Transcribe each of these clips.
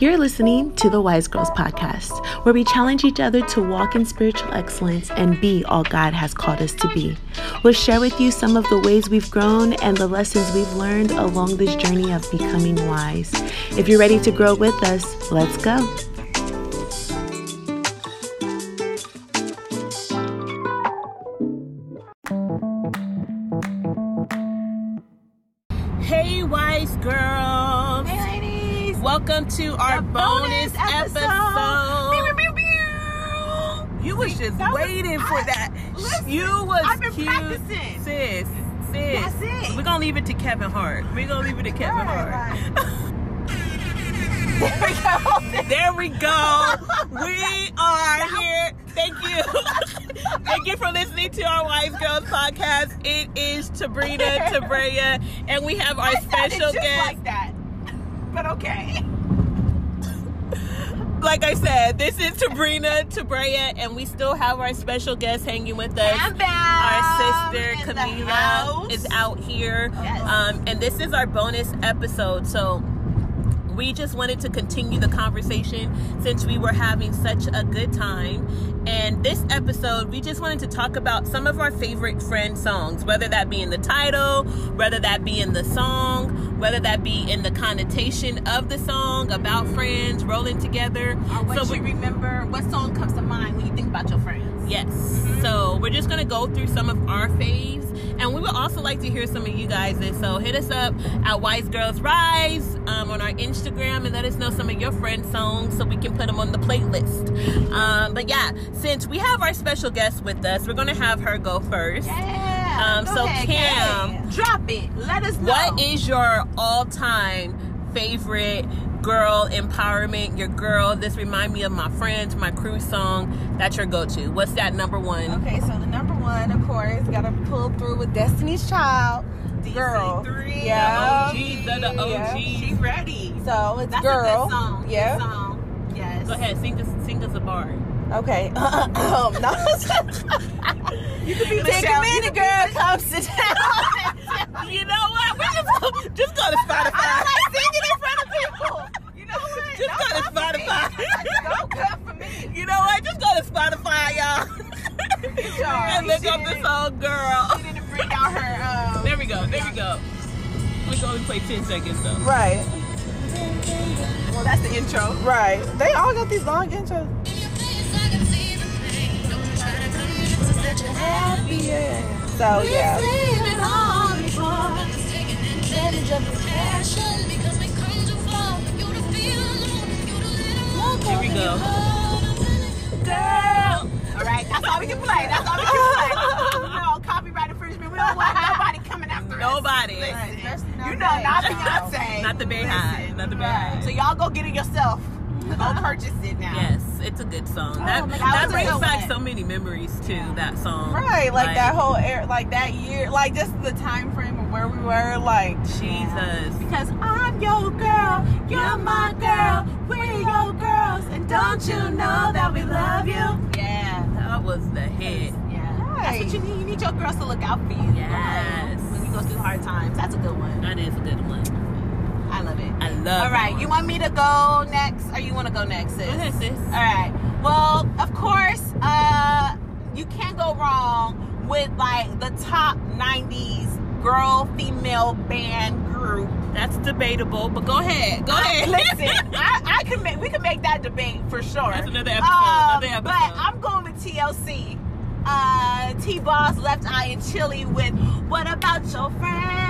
You're listening to the Wise Girls Podcast, where we challenge each other to walk in spiritual excellence and be all God has called us to be. We'll share with you some of the ways we've grown and the lessons we've learned along this journey of becoming wise. If you're ready to grow with us, let's go. Bonus episode. episode. Pew, pew, pew, You was See, just that was- waiting for I- that. listen, you was I've been cute, practicing. sis. Sis, That's it. we're gonna leave it to Kevin Hart. We're gonna leave it to Kevin Right, Hart. There we go. There we go. We are here. Thank you. Thank you for listening to our Wise Girls podcast. It is Tabrina Tabrea, and we have our sounded special guest. like that. But okay. Like I said, this is Tabrina Tabrea, and we still have our special guest hanging with us. Our sister Camila is out here, Yes. um, and this is our bonus episode. So we just wanted to continue the conversation since we were having such a good time. And this episode, we just wanted to talk about some of our favorite friend songs, whether that be in the title, whether that be in the song, whether that be in the connotation of the song about friends rolling together. Or what So you we- remember, what song comes to mind when you think about your friends? Yes. So we're just gonna go through some of our faves, and we would also like to hear some of you guys. So hit us up at Wise Girls Rise um, on our Instagram and let us know some of your friend songs so we can put them on the playlist. Um, but yeah, since we have our special guest with us, we're gonna have her go first. Yeah. Um, so ahead, Cam, drop it. Let us know. What is your all-time favorite girl empowerment? Your girl. This remind me of my friends, my crew song. That's your go-to. What's that number one? Okay, so the number one, of course, gotta pull through with Destiny's Child. Girl. DC3, Yeah. The OGs, they're the Yeah. She's ready. So it's That's girl. a good song. Good Yeah. song. Yes. Go ahead, sing us, sing us a bar. Okay. um, no. You could be Take a minute, girl. Come sit down. You know what? We just go, just go to Spotify. I don't like singing in front of people. You know what? Just No, go to not for me. Spotify. No good for me. You know what? Just go to Spotify, y'all, and look up the song "Girl." She didn't bring out her. Um, There we go. There we go. We can only play ten seconds though. Right. well, that's the intro. Right. They all got these long intros. So yeah. Here we go. Girl. All right, that's all we can play. That's all we can play. no oh, copyright infringement. We don't want nobody coming after us. Nobody. Listen, you know, not Beyonce. Not the BeyHive. Not the Right. So y'all go get it yourself. Go purchase it now. Yes, it's a good song. Oh, that God, that that brings back so many memories too. That song. Right, like, that whole air, like that year, like just the time frame of where we were, like Jesus. Because I'm your girl, you're my girl, we're your girls, and don't you know that we love you? Yeah, That was the hit. yeah. That's what you need. You need your girls to look out for you. Yes. When you go through hard times, that's a good one. That is a good one. Love it. I love. All right, you want me to go next, or you want to go next, sis? Go ahead, sis. All right. Well, of course, uh, you can't go wrong with like the top '90s girl female band group. That's debatable, but go ahead. Go I- ahead. listen, I, I can make we can make that debate for sure. That's another episode. Um, another episode. But I'm going with TLC. Uh, T-Boz, Left Eye, and Chili with What About Your Friends?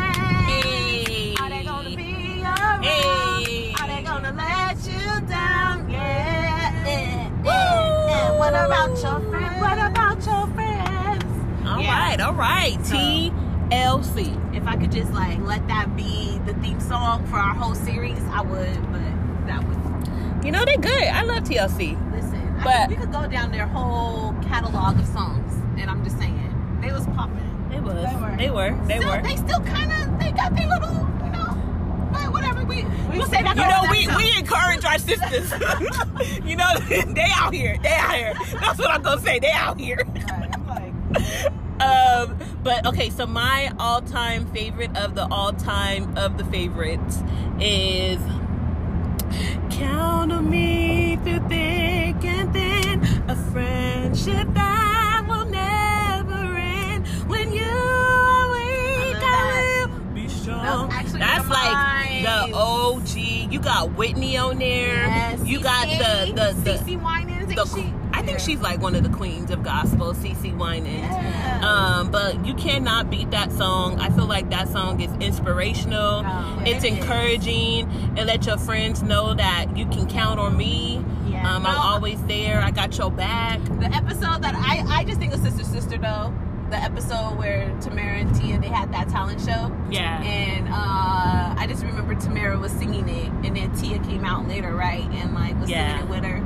Around? Hey. Are they gonna let you down? Yeah. yeah, yeah, yeah. What about your friends? What about your friends? All Yeah. right, all right. So- TLC. If I could just like let that be the theme song for our whole series, I would. But that would You know they're good. I love TLC. listen. I But- mean, we could go down their whole catalog of songs, and I'm just saying they was popping. They was. They were. They were. They still, were. They still kind of they got their little, we, we'll say that. You know, we, we encourage our sisters. you know, they out here. They out here. That's what I'm gonna say. They out here. Right, like, um, but okay, so my all-time favorite of the all-time of the favorites is "Count on Me Through Thick and Thin," a friendship You got Whitney on there. Yes, you got the the the. CeCe Winans, the she? I think Yeah. she's like one of the queens of gospel, CeCe Winans. Yeah. Um, but you cannot beat that song. I feel like that song is inspirational. Oh, it's it is. encouraging, and let your friends know that you can count on me. Yeah. Um. I'm always there. I got your back. The episode that I I just think of Sister Sister though. The episode where Tamara and Tia they had that talent show. Yeah. And uh, I just remember Tamara was singing it, and then Tia came out later, right, and like was Yeah. singing with her.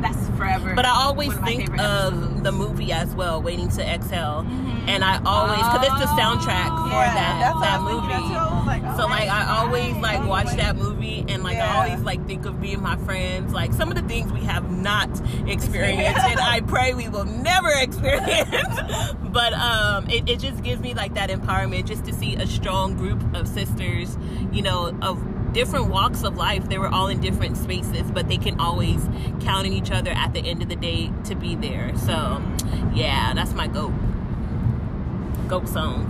That's forever. But I always of think of the movie as well, Waiting to Exhale, Mhm. and I always because it's the soundtrack for Yeah, that that I was thinking of, movie. too. I was like, oh, So like I always right. like watch that movie and like I always like think of me and my friends like some of the things we have not experienced and I pray we will never experience. but um it, it just gives me like that empowerment just to see a strong group of sisters, you know, of different walks of life. They were all in different spaces, but they can always count on each other at the end of the day to be there. So yeah, that's my goat. Goat song.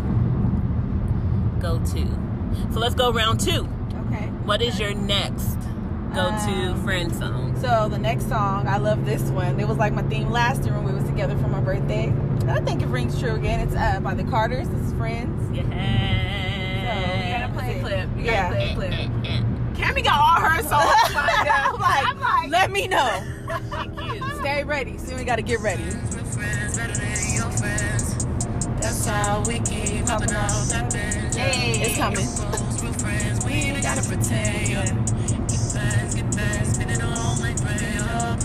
Go to. So let's go round two. Okay. What is your next go to Um, friend song? So the next song, I love this one. It was like my theme last year when we was together for my birthday. I think it rings true again. It's uh, by the Carters. It's Friends. Yeah. You gotta play a clip. You gotta Yeah. play a eh, clip. Eh, eh, Cammy got all her songs lined up. I'm like, I'm like, let me know. Stay ready. Soon we got to get ready. That's how we keep popping off that bench. hey, It's coming. Close, real friends, we ain't gotta pretend. Get fast, get fast, spin it all like bread. Oh,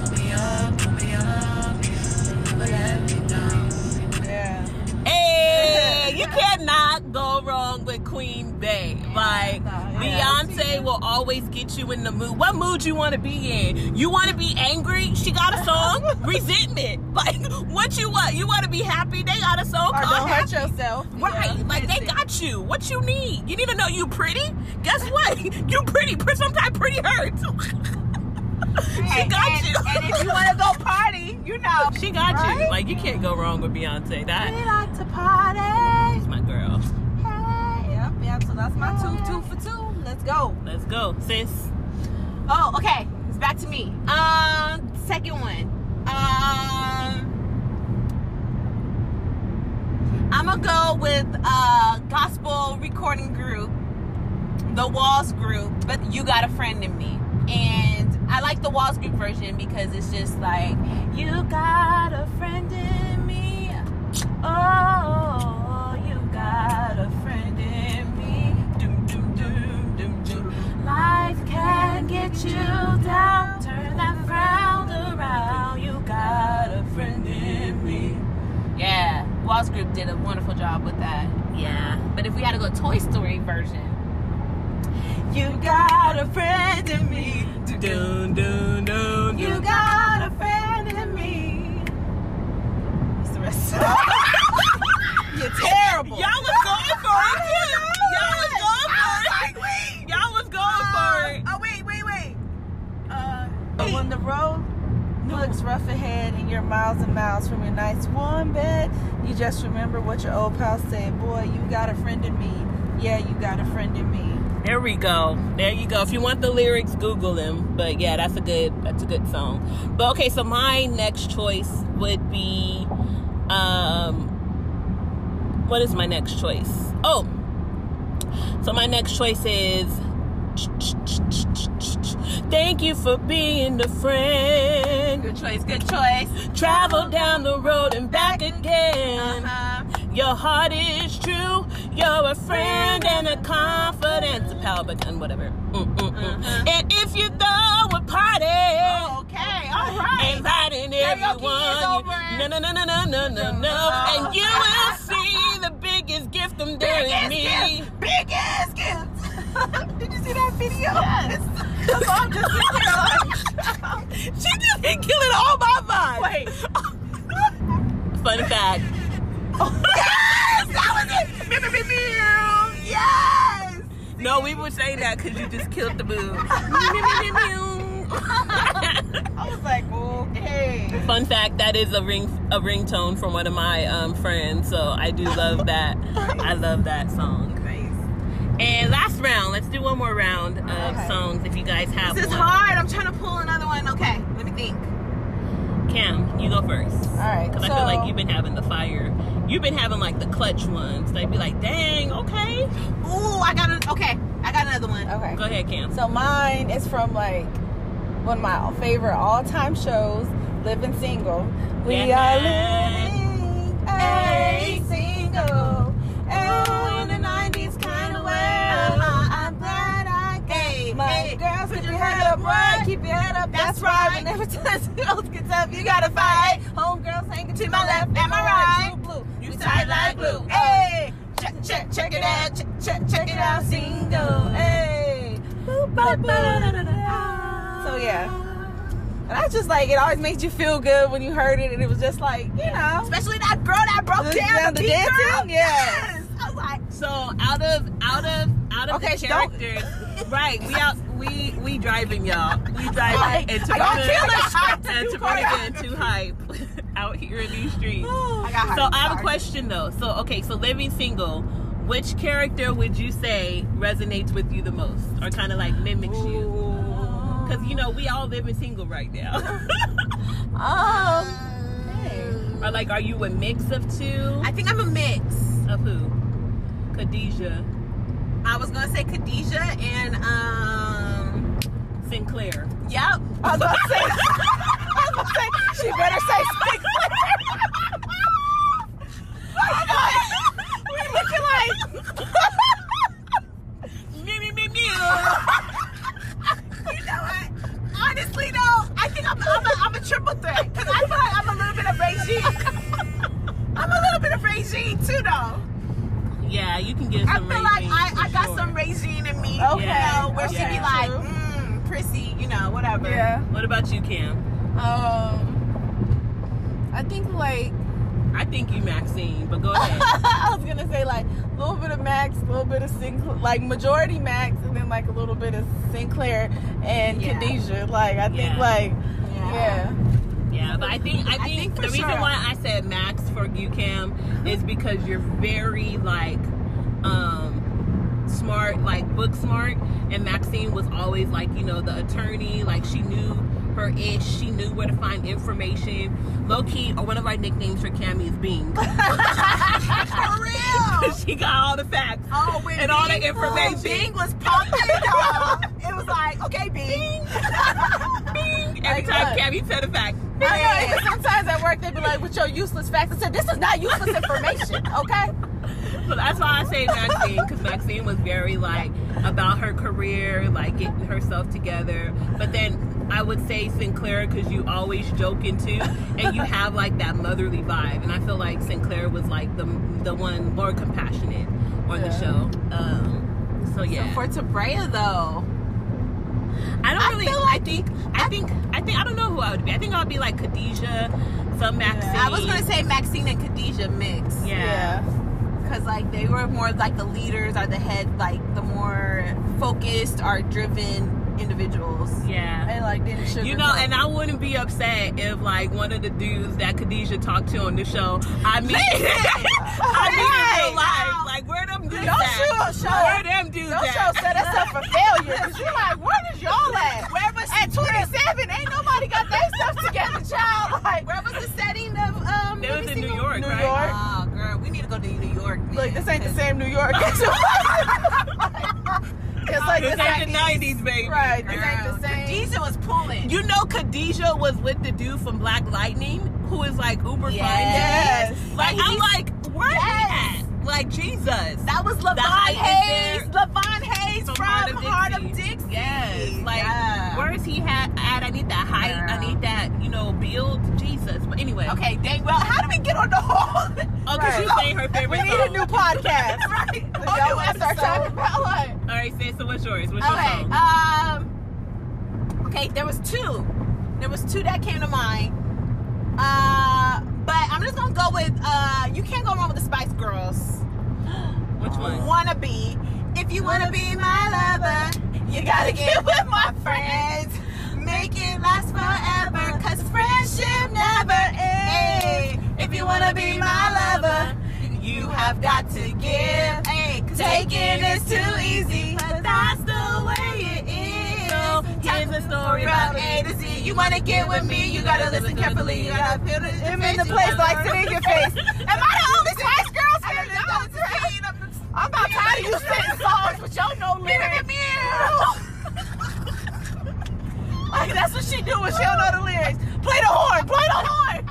Beyonce will always get you in the mood. What mood you want to be in? You want to be angry? She got a song. Resentment. Like what you want? You want to be happy? They got a song Or don't hurt yourself. Right, Yeah. like they got you. What you need? You need to know you pretty. Guess what? you pretty. Pre- Sometimes pretty hurts. she and, got and, you. and if you want to go party, you know. she got you. Like you can't go wrong with Beyonce. That We like to party. is my girl. Yep, yep. So that's my two, two for two. Let's go. Let's go, sis. Oh, okay. It's back to me. Um, second one. Um, I'm gonna go with uh gospel recording group, the Walls group. But you got a friend in me, and I like the Walls group version because it's just like you got a friend in When the road looks rough ahead and you're miles and miles from your nice warm bed, you just remember what your old pal said. Boy, you got a friend in me. Yeah, you got a friend in me. There we go. There you go. If you want the lyrics, Google them. But yeah, that's a good that's a good song. But okay, so my next choice would be um what is my next choice? Oh. So my next choice is Thank you for being the friend. good choice, good choice. Travel down the road and back again. Uh-huh. Your heart is true. You're a friend and a confidence. A power button, whatever. Mm, mm, mm. Uh-huh. And if you throw a party, Okay, all right. inviting everyone. No, no, no, no, no, no, no, no. And you will see the biggest gift is Biggest me. gift. Biggest gift. Did you see that video? Yes. The song just like, She just been killing all my vibes. wait. Fun fact. Yes, that was it. Meow. Yes. No, we were saying that because you just killed the mood. I was like, okay. Fun fact: that is a ring a ringtone from one of my um, friends. So I do love that. I love that song. And last round, let's do one more round of Okay. songs if you guys have This is one. hard. I'm trying to pull another one. Okay, let me think. Cam, you go first. All right. Because so, I feel like you've been having the fire. You've been having like the clutch ones. They'd be like, dang, okay. Ooh, I got an. Okay, I got another one. Okay. Go ahead, Cam. So mine is from like one of my favorite all-time shows, Living Single. We Yeah. are living a right. right. Whenever times girls get tough, you gotta fight. Homegirls hanging to my left and my right. True blue. You You tight tight like like glue. glue. Hey, check, check, check it out. Check, check, check it out. Single. Hey. So yeah. And I just like it always made you feel good when you heard it, and it was just like you know. Especially that girl that broke down down the the dancing? girl. Yeah. Yes. I was like, So out of out of out of Okay, the don't- characters, right? We out we we driving y'all. We driving and I got killed Tabrina that and. Tabrina getting too hype out here in these streets. I got. So I have a question though. So okay, so living single, which character would you say resonates with you the most, or kind of like mimics you? Because you know we all living single right now. Um. Hey. or like, are you a mix of two? I think I'm a mix. Of who? Khadijah, I was gonna say Khadijah and um. Synclaire. Yep. I was about to say. I was about to say. She better say. we looking like. Me me me me. You know what? Honestly, though, I think I'm, I'm, a, I'm a triple threat because I feel like I'm a little bit of Regine. I'm a little bit of Regine too, though. Yeah, you can get I some. feel like Regine I, for I got sure. some Regine in me. Okay. You know, where she be Yeah. like, True. mmm, prissy, you know, whatever. Yeah. What about you, Cam? Um. I think like. I think you Maxine, but go ahead. I was gonna say like a little bit of Max, a little bit of Synclaire, like majority Max, and then like a little bit of Synclaire and Yeah. Khadijah. Like I think Yeah. like yeah. Yeah, but I think I I think, think the reason sure. why I said Max for you, Cam, is because you're very like um smart, like book smart, and Maxine was always like you know the attorney, like she knew her ish, she knew where to find information. Low key, or uh, one of our nicknames for Cammy is Bing. For real. she got all the facts Oh, and all the Bing- oh, information. Bing was popping, y'all. It was like, okay, Bing. Every Like time what? Cammy said a fact. I know. Sometimes at work they'd be like, "With your useless facts," I said, "This is not useless information." Okay. So that's why I say Maxine, because Maxine was very like about her career, like getting herself together. But then I would say Synclaire because you always joking too, and you have like that motherly vibe. And I feel like Synclaire was like the the one more compassionate on the show. Um, so yeah, For Tabrea, though. I don't I really. feel I think. I think. I think. I don't know who I would be. I think I'll be like Khadijah, some Maxine. I was gonna say Maxine and Khadijah mix. Yeah. Cause like they were more like the leaders or the head, like the more focused or driven individuals. Yeah. And like didn't sugar. You know, and I wouldn't be upset if like one of the dudes that Khadijah talked to on the show, I mean, I mean in real life, like where them dudes Don't at? show- show- where them dudes Your at? show set us up for failure. Cause you're like, where is y'all at? Where was At 27, ain't nobody got their stuff together, child. Like, Where was the setting of um? It was in New York, New right? York. Oh, girl, we need to go to New York. Man. look, this ain't the same New York. It's like This this ain't the '90s, baby. Right, this ain't the same. Khadijah was pulling. You know, Khadijah was with the dude from Black Lightning, who is like uber Yes. Yes. fine. Like I'm like, where Yes. he at? Like Jesus. that was The Lavon hype is Hayes. there. Lavon Hayes from, Hart of Dixie. Yes. Like, Yeah. where is he at? at? I need that height. I need that, you know, build. Jesus. But anyway. Okay, dang. Well, how do we get on the whole? Oh, because Right. you saying her favorite We need a new podcast. right. So Whole y'all new want to start talking about what? All right, sis. So what's yours? What's Okay. your? Um. Okay, there was two. There was two that came to mind. Uh, but I'm just gonna go with uh. You can't go wrong with the Spice Girls. Which one? Wanna be? If you wanna be my lover, you gotta get with my friends. Make it last forever, cause friendship never ends. If you wanna be my lover, you have got to give. 'Cause Taking is too easy, but that's the way it is. So here's a story from about A to Z. You wanna get with me? You gotta listen carefully. You gotta feel the I'm in the place like sit in your face. Am I the only Spice Girl fan that knows I'm about tired of you singing songs with your no lyrics. Like that's what she do when she don't know the lyrics. Play the horn, play the horn.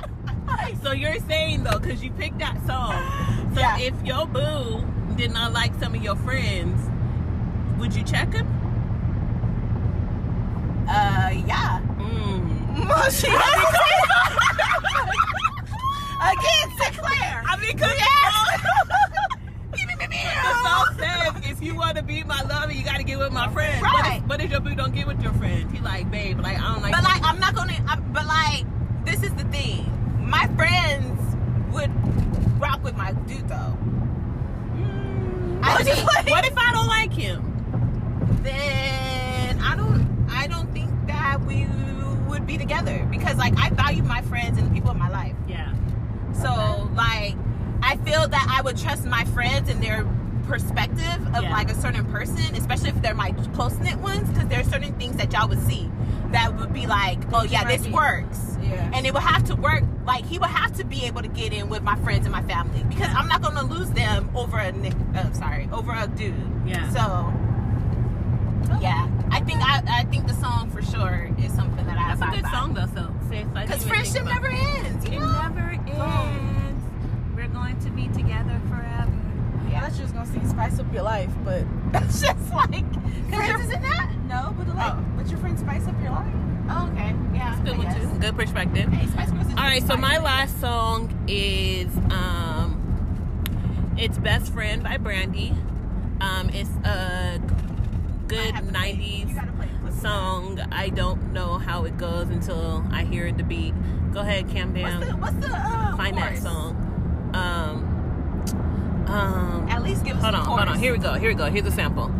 So you're saying though, because you picked that song. So Yeah. if your boo did not like some of your friends, would you check him? Uh, yeah. Mm. she Again, Synclaire. I mean, cause the song says if you want to be my lover, you got to get with my friends. But Right. if, but if your boo don't get with your friends, he like, babe, like I don't like. But you. like, I'm not gonna. But like, this is the thing. My friends would rock with my dude though. I if, like- what if I don't like him? Then I don't. I don't think that we would be together because like I value my friends and the people in my life. Yeah. So like, I feel that I would trust my friends and their perspective of Yeah. like a certain person, especially if they're my close knit ones, because there are certain things that y'all would see that would be like, oh yeah, this works. Yeah. And it would have to work. Like he would have to be able to get in with my friends and my family because I'm not gonna lose them over a nick. Uh, sorry, over a dude. Yeah. So. Yeah, I think I, I think the song for sure is something that I That's a good song though. So because friendship never ends. You It never ends. We're going to be together forever. I thought you was gonna sing Spice Up Your Life, but that's just like Friends isn't that? no, but like, Oh. but your friend Spice Up Your Life. Oh, okay. Yeah. Good I one too. Good perspective. Hey, Spice Girls is All right, so my last song is um, it's "Best Friend" by Brandy. Um, it's a good I have to play- '90s play song. I don't know how it goes until I hear the beat. Go ahead, Cam What's the what's the uh, Find that song. Um, um, At least give us hold on, hold on. Here we go. Here we go. Here's a sample.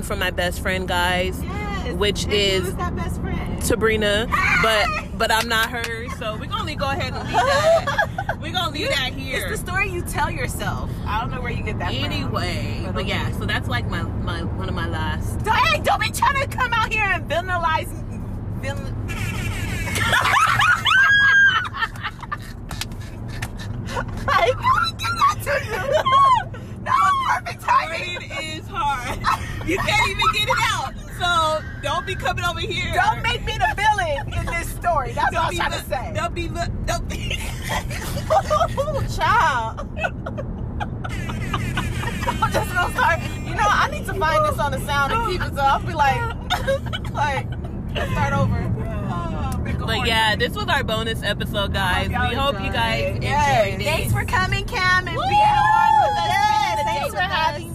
For my best friend, guys. Yes. Which And is- who's that best friend? Sabrina, but but I'm not her, so we're gonna go ahead and leave that. We're gonna leave that here. It's the story you tell yourself. I don't know where you get that from. Anyway, but yeah, so that's like my my one of my last. So, hey, don't be trying to come out here and villainize. Villain. like, let me get that to you. That was perfect timing. It is hard. You can't even get it out. So don't be coming over here. Don't make me the villain in this story. That's what Don't I'm be trying to say. Don't be look. Don't be. Child. I'm just gonna start. You know, I need to find this on the sound and keep it. So I'll be like, like, let's start over. But yeah, this was our bonus episode, guys. Hope y'all We hope you guys enjoyed Yes. it. Thanks for coming, Cam, and Woo! being on with us. Yes, spending the day thanks for having me. Yes.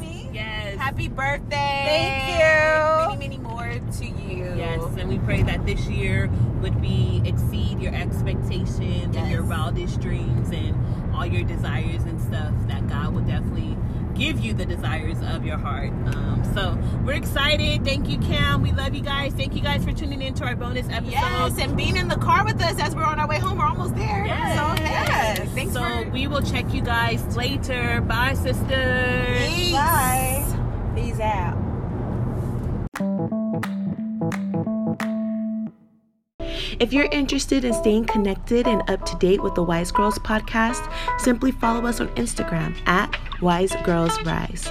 Happy birthday. Thank you. Many, many more to you. Yes, and we pray that this year would be exceed your expectations and your wildest dreams and all your desires and stuff. That God will definitely give you the desires of your heart. Um, so we're excited. Thank you, Cam. We love you guys. Thank you guys for tuning in to our bonus episode. Yes, and being in the car with us as we're on our way home. We're almost there. Yes. So, yes. Thanks so for we will check you guys later. Bye, sisters. Peace. Bye. Peace out. If you're interested in staying connected and up to date with the Wise Girls podcast, simply follow us on Instagram at Wise Girls Rise.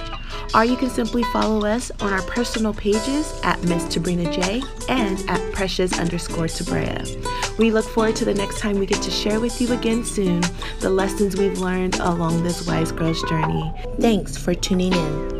Or you can simply follow us on our personal pages at Miss Tabrina J and at Precious underscore Tabrea. We look forward to the next time we get to share with you again soon the lessons we've learned along this Wise Girls journey. Thanks for tuning in.